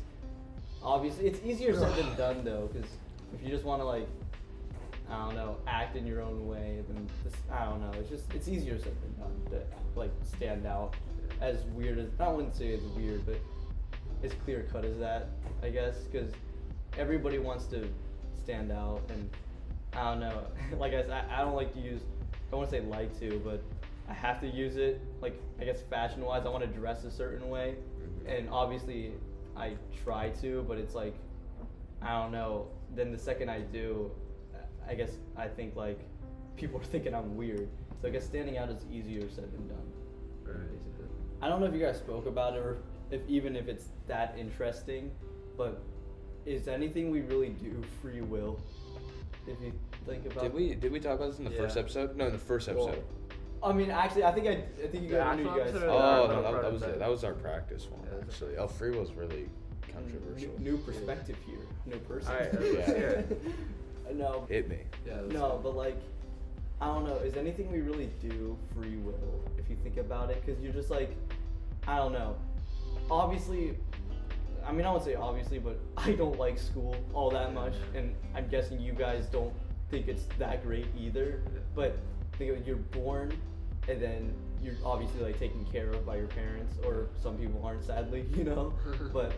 obviously it's easier said than done though because if you just want to like I don't know act in your own way then this, I don't know it's just it's easier said than done to like stand out as weird as I wouldn't say it's weird but as clear cut as that I guess because everybody wants to stand out and I don't know like I said I, don't like to use I won't want to say like to but I have to use it like I guess fashion wise I want to dress a certain way Mhm. and obviously I try to but it's like I don't know then the second I do I guess I think like people are thinking I'm weird so I guess standing out is easier said than done basically. I don't know if you guys spoke about it or if even if it's that interesting, but is anything we really do free will? If you think about Did we did we talk about this in the first episode? No, in the first Well, episode. I mean, actually, I think I, I think you guys, I knew you guys. Oh no, that, that was it. That was our practice one Yeah, actually. Oh, free will's really controversial. New, new perspective here, new person. Alright, let's hear it. no, Hit me. Yeah. no, fine. but like, I don't know. Is anything we really do free will if you think about it? Because you're just like, I don't know. Obviously, I mean, I would say obviously, but I don't like school all that much, and I'm guessing you guys don't think it's that great either. But think of it, you're born, and then you're obviously like taken care of by your parents, or some people aren't, sadly, you know. but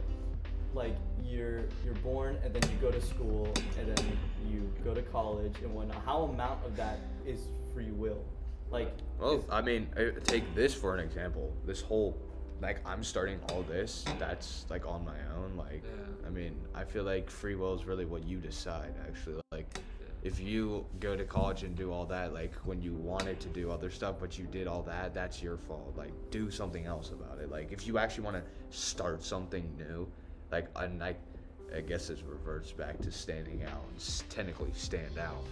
like you're you're born, and then you go to school, and then you go to college and whatnot. How amount of that is free will? Like, Well, I mean, take this for an example. This whole, like, I'm starting all this. That's like on my own. Like, Yeah. I mean, I feel like free will is really what you decide. Actually, like, if you go to college and do all that, like, when you wanted to do other stuff, but you did all that, that's your fault. Like, do something else about it. Like, if you actually want to start something new, like, and like, I guess it reverts back to standing out and technically stand out.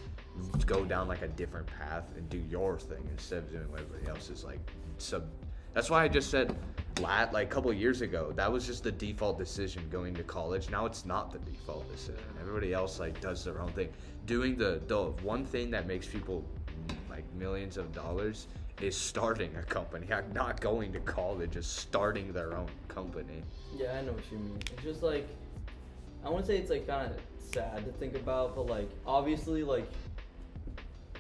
Go down like a different path and do your thing instead of doing what everybody else is like sub. That's why I just said, like a couple years ago, that was just the default decision going to college. Now it's not the default decision. Everybody else like does their own thing. Doing the the one thing that makes people like millions of dollars is starting a company. Not going to college, just starting their own company. Yeah, I know what you mean. It's just like I wouldn't say it's like kind of sad to think about, but like obviously like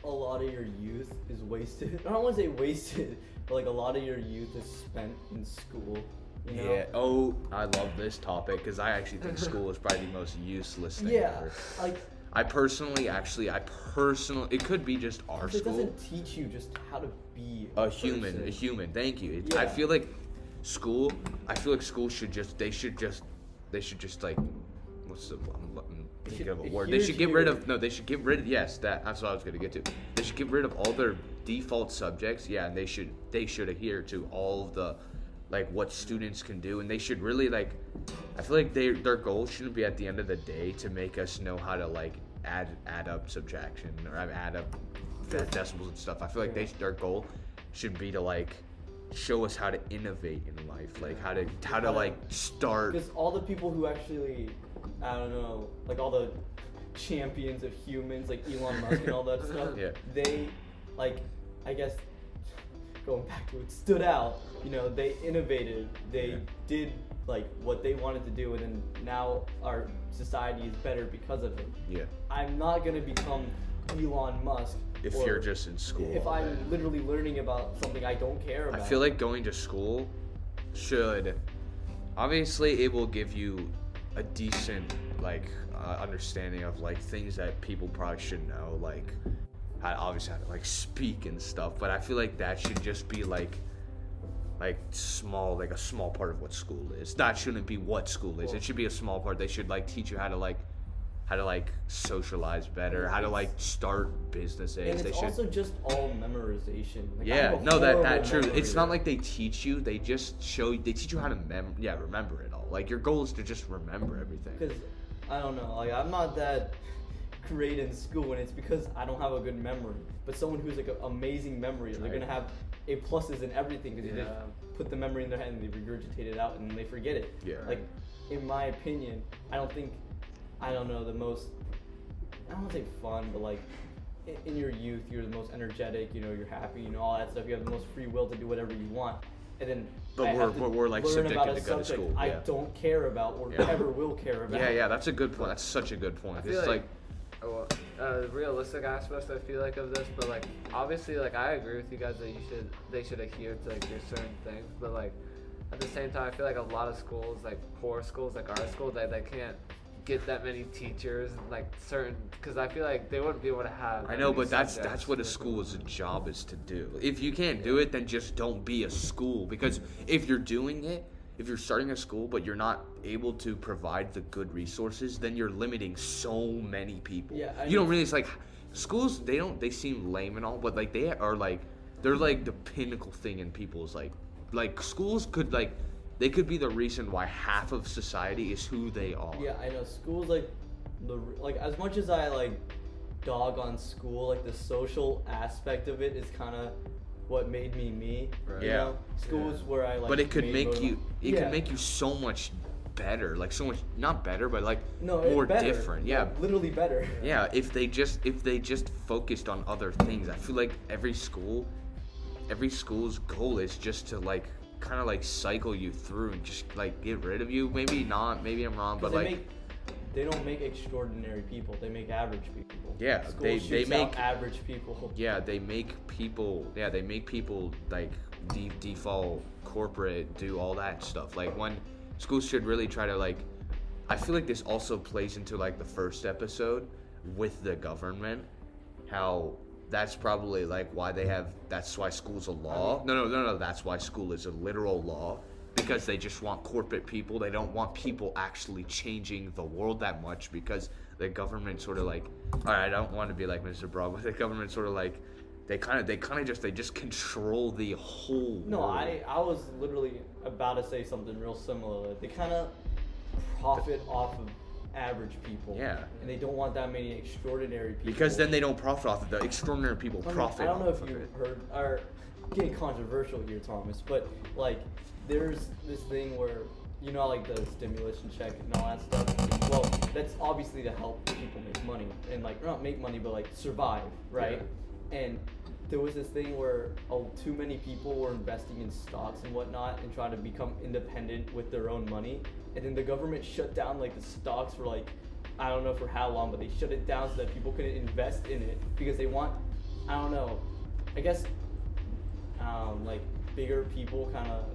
a lot of your youth is wasted. I don't want to say wasted, but like a lot of your youth is spent in school. You know? Yeah. Oh, I love this topic because I actually think school is probably the most useless thing Yeah, ever. like I personally, actually, I personally, it could be just our it school. doesn't teach you just how to be A human, person. a human. Thank you. It, I feel like school. I feel like school should just. They should just. They should just like. What's the? I'm, I'm thinking of a word. They should get rid of. No, they should get rid. Of. Yes, that. That's what I was gonna get to. They should get rid of all their default subjects. Yeah, and they should. They should adhere to all of the, like what students can do, and they should really like. I feel like they their goal shouldn't be at the end of the day to make us know how to like add add up subtraction or add up de- decimals and stuff. I feel like they their goal should be to like show us how to innovate in life, like how to how to like start. Because all the people who actually, I don't know, like all the champions of humans, like Elon Musk and all that stuff, Yeah. they, like, I guess, going back to it, stood out. You know, they innovated. They Yeah. did like what they wanted to do, and then now our society is better because of it. Yeah, I'm not gonna become Elon Musk if you're just in school. if I'm literally learning about something I don't care about. I feel like going to school should obviously it will give you a decent like uh, understanding of like things that people probably should know like how obviously how to like speak and stuff but I feel like that should just be like like small like a small part of what school is that shouldn't be what school is Well- it should be a small part they should like teach you how to like how to like socialize better how to like start businesses and they it's should also just all memorization. Like, yeah, no, that that true. It's not like they teach you; they just show you. They teach you how to mem. Yeah, remember it all. Like your goal is to just remember everything. Because I don't know, like I'm not that great in school, and it's because I don't have a good memory. But someone who's like an amazing memory, they're gonna have A pluses in everything because they just put the memory in their head and they regurgitate it out and they forget it. Yeah. Like, in my opinion, I don't think, I don't know, the most, I don't want to say fun, but like, in your youth, you're the most energetic. You know, you're happy. You know all that stuff. You have the most free will to do whatever you want. And then, But I we're- to we're- we're, like, learn about subjected a to go to subject school, I don't care about or Yeah. ever will care about. Yeah, yeah, that's a good point. That's such a good point. It's like, like, uh, realistic aspects I feel like of this, but like obviously like I agree with you guys that you should they should adhere to like certain things, but like at the same time I feel like a lot of schools like poor schools like our school that they can't get that many teachers and like certain because I feel like they wouldn't be able to have. I know, but that's that's what a school's job is to do. If you can't do it, then just don't be a school. Because if you're doing it, if you're starting a school but you're not able to provide the good resources, then you're limiting so many people. Yeah, I you don't really. It's like schools. They don't. They seem lame and all, but like they are like they're like the pinnacle thing in people's like like schools could like they could be the reason why half of society is who they are. Yeah, I know. School's like the like as much as I like dog on school, like the social aspect of it is kind of what made me me. Right. You Yeah. know? School is where I like. but it could make you it Yeah. could make you so much better like so much not better but like no more better. different yeah Like, literally better. yeah if they just if they just focused on other things i feel like every school every school's goal is just to like kind of like cycle you through and just like get rid of you maybe not maybe i'm wrong, but like make, they don't make extraordinary people. They make average people. Yeah, School they- they make- average people. yeah they make people yeah they make people like de- default corporate do all that stuff like when schools should really try to like i feel like this also plays into like the first episode with the government how that's probably like why they have that's why school's a law no no no no that's why school is a literal law because they just want corporate people they don't want people actually changing the world that much because the government sort of like all right i don't want to be like mr broad but the government sort of like they kind of they kind of just they just control the whole No, world. I I was literally about to say something real similar. They kind of profit off of average people. Yeah. And they don't want that many extraordinary people. because then they don't profit off of the extraordinary people I mean, profit I don't know if you heard, or getting controversial here, Thomas, but like there's this thing where you know like the stimulation check and all that stuff. Well, that's obviously to help people make money and like not make money, but like survive, right? And there was this thing where oh, too many people were investing in stocks and whatnot and trying to become independent with their own money, and then the government shut down like the stocks for like I don't know for how long, but they shut it down so that people couldn't invest in it because they want I don't know. I guess um, like bigger people kind of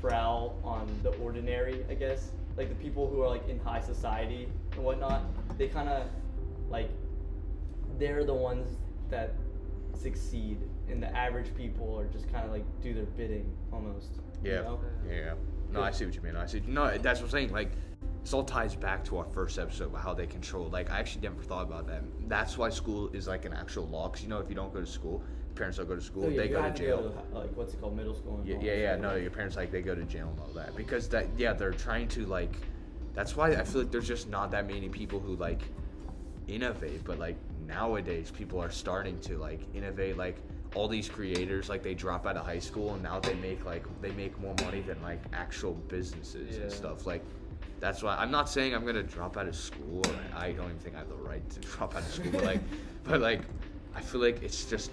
prowl on the ordinary. I guess like the people who are like in high society and whatnot. They kind of like they're the ones that succeed, and the average people are just kind of like do their bidding almost. you Yeah, know? yeah. No, I see what you mean. I see. No, that's what I'm saying. Like, this all ties back to our first episode about how they control. Like, I actually never thought about that. That's why school is like an actual law. Because you know, if you don't go to school, parents don't go to school. Oh, yeah, they go to jail. to, like what's it called, middle school. Yeah, yeah, yeah. No, your parents like they go to jail and all that because that. Yeah, they're trying to like. That's why I feel like there's just not that many people who like innovate. But like nowadays, people are starting to like innovate. Like all these creators, like they drop out of high school and now they make like they make more money than like actual businesses Yeah. and stuff. Like that's why I'm not saying I'm gonna drop out of school. I don't even think I have the right to drop out of school. But like, but like, I feel like it's just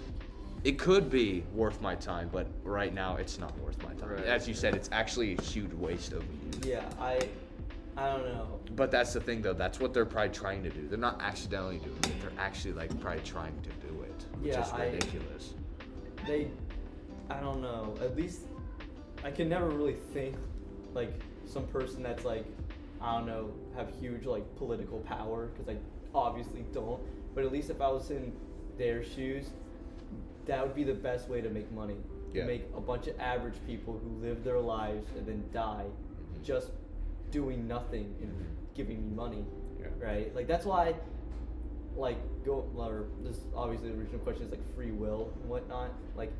it could be worth my time, but right now it's not worth my time. Right. As you said, it's actually a huge waste of youth. Yeah, I, I don't know. But that's the thing, though. That's what they're probably trying to do. They're not accidentally doing it. They're actually like probably trying to do it, which Yeah, is I- ridiculous. they i don't know at least i can never really think like some person that's like i don't know have huge like political power because i obviously don't but at least if i was in their shoes that would be the best way to make money Yeah. to make a bunch of average people who live their lives and then die Mhm. just doing nothing and Mhm. giving me money Yeah. right like that's why like go or this obviously the original question is like free will and whatnot like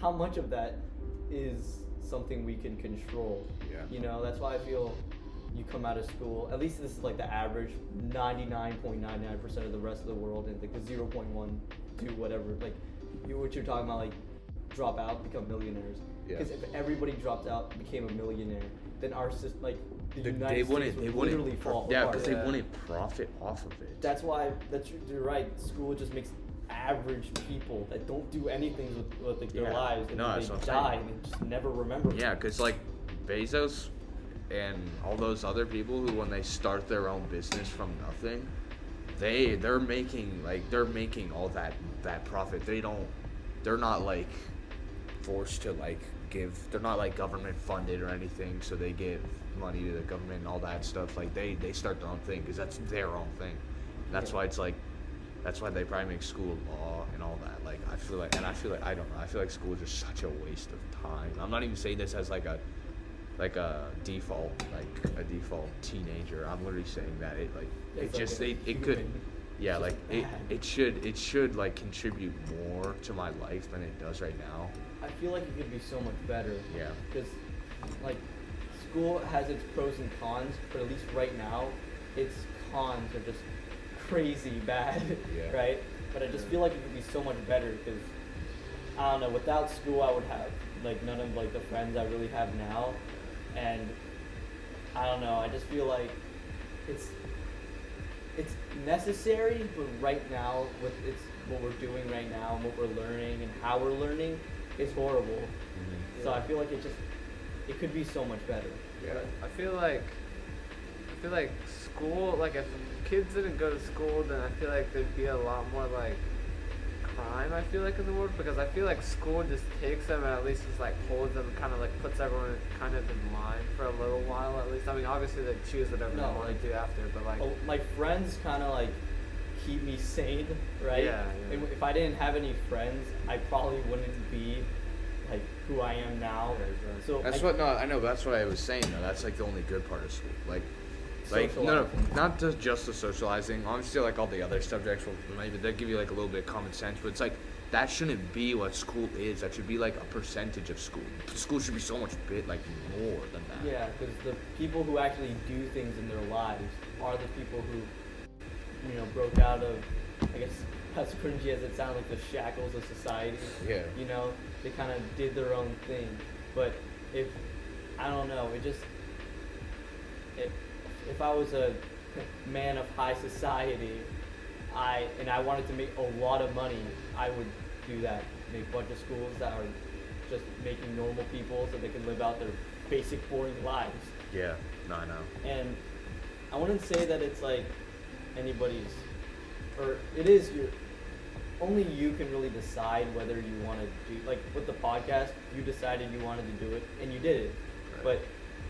how much of that is something we can control Yeah. you know that's why i feel you come out of school. At least this is like the average. 99.99% of the rest of the world, and like the 0.1 do whatever. Like you, what you're talking about, like drop out, become millionaires. Yeah. Because if everybody dropped out, and became a millionaire, then our system, like the They- United they States wouldn't. would They literally wouldn't. fall yeah, because they Yeah. wouldn't profit off of it. That's why that's you're right. School just makes average people that don't do anything with, with like, their Yeah. lives and No, then they die saying. and they just never remember. Yeah, because like Bezos and all those other people who, when they start their own business from nothing, they they're making like they're making all that that profit. They don't. They're not like forced to like give. They're not like government funded or anything, so they give money to the government and all that stuff. Like they they start their own thing because that's their own thing. That's Yeah. why it's like. That's why they probably make school law and all that. Like I feel like, and I feel like I don't know. I feel like school is just such a waste of time. I'm not even saying this as like a, like a default, like a default teenager. I'm literally saying that it like it It's like just it, it could. Yeah, like it it should it should like contribute more to my life than it does right now. I feel like it could be so much better. Yeah. Because like school has its pros and cons, but at least right now, its cons are just crazy bad. Yeah. Right. But I just feel like it could be so much better because I don't know. Without school, I would have like none of like the friends I really have now, and I don't know. I just feel like it's it's necessary, but right now, with it's what we're doing right now and what we're learning and how we're learning, it's horrible. Mm-hmm. So I feel like it just it could be so much better. Yeah. I feel like I feel like school like if kids didn't go to school then I feel like there'd be a lot more like crime I feel like in the world because I feel like school just takes them and at least just like holds them kind of like puts everyone kind of in line for a little while at least I mean obviously they choose whatever No, they want like- to do after but like Oh, my friends kind of like keep me sane, right? Yeah, yeah. And if I didn't have any friends, I probably wouldn't be like who I am now. Yeah, exactly. So That's I, what no, I know. That's what I was saying though. That's like the only good part of school. Like, like no, no, not just just the socializing. Obviously, like all the other subjects will maybe they give you like a little bit of common sense, but it's like that shouldn't be what school is. That should be like a percentage of school. School should be so much bit like more than that. Yeah, because the people who actually do things in their lives are the people who, you know, broke out of, I guess, as cringy as it sounds, like the shackles of society. Yeah. You know, they kind of did their own thing. But if, I don't know, it just, if, if I was a man of high society, I, and I wanted to make a lot of money, I would do that. Make a bunch of schools that are just making normal people so they can live out their basic boring lives. Yeah. No, I know. And I wouldn't say that it's like anybody's, or it is your, only you can really decide whether you want to do, like with the podcast, you decided you wanted to do it and you did it. Right. But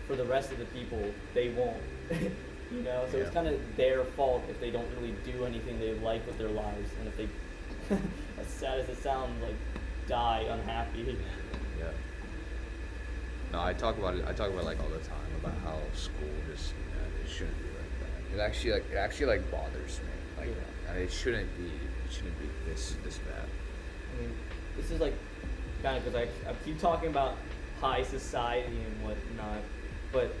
for the rest of the people, they won't. you know, so it's kind of their fault if they don't really do anything they like with their lives and if they, as sad as it sounds, like die unhappy. Yeah. No, I talk about it. I talk about it, like all the time about how school just yeah, it shouldn't be like that. It actually like it actually like bothers me. Like Yeah. it shouldn't be. It shouldn't be this this bad. I mean, this is like kind of because I, I keep talking about high society and whatnot, but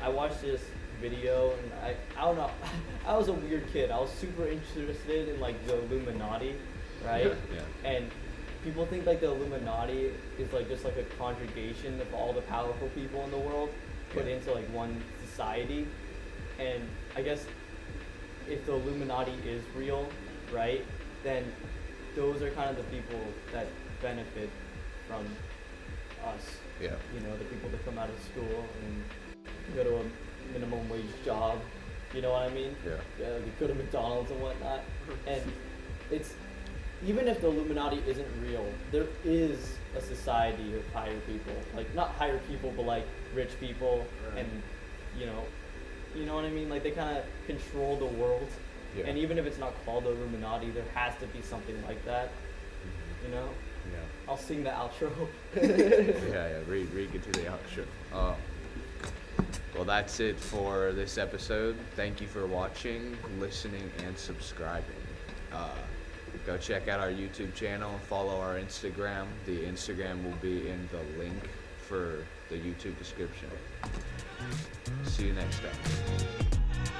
I watched this video and I, I don't know, I was a weird kid. I was super interested in like the Illuminati, right? Yeah, yeah. And people think like the Illuminati is like just like a congregation of all the powerful people in the world put Yeah. into like one society. And I guess if the Illuminati is real, right, then those are kind of the people that benefit from us. Yeah. You know, the people that come out of school and go to a minimum wage job. You know what I mean? Yeah. They go to McDonald's and whatnot. And it's even if the Illuminati isn't real, there is a society of higher people. Like not higher people, but like rich people, Right. and you know, you know what I mean. Like they kind of control the world. Yeah. And even if it's not called the Illuminati, there has to be something like that. You know, Yeah. I'll sing the outro. yeah, yeah. Read, read, get to the outro. Uh, well, that's it for this episode. Thank you for watching, listening, and subscribing. Uh, go check out our YouTube channel. And follow our Instagram. The Instagram will be in the link for the YouTube description. See you next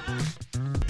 time.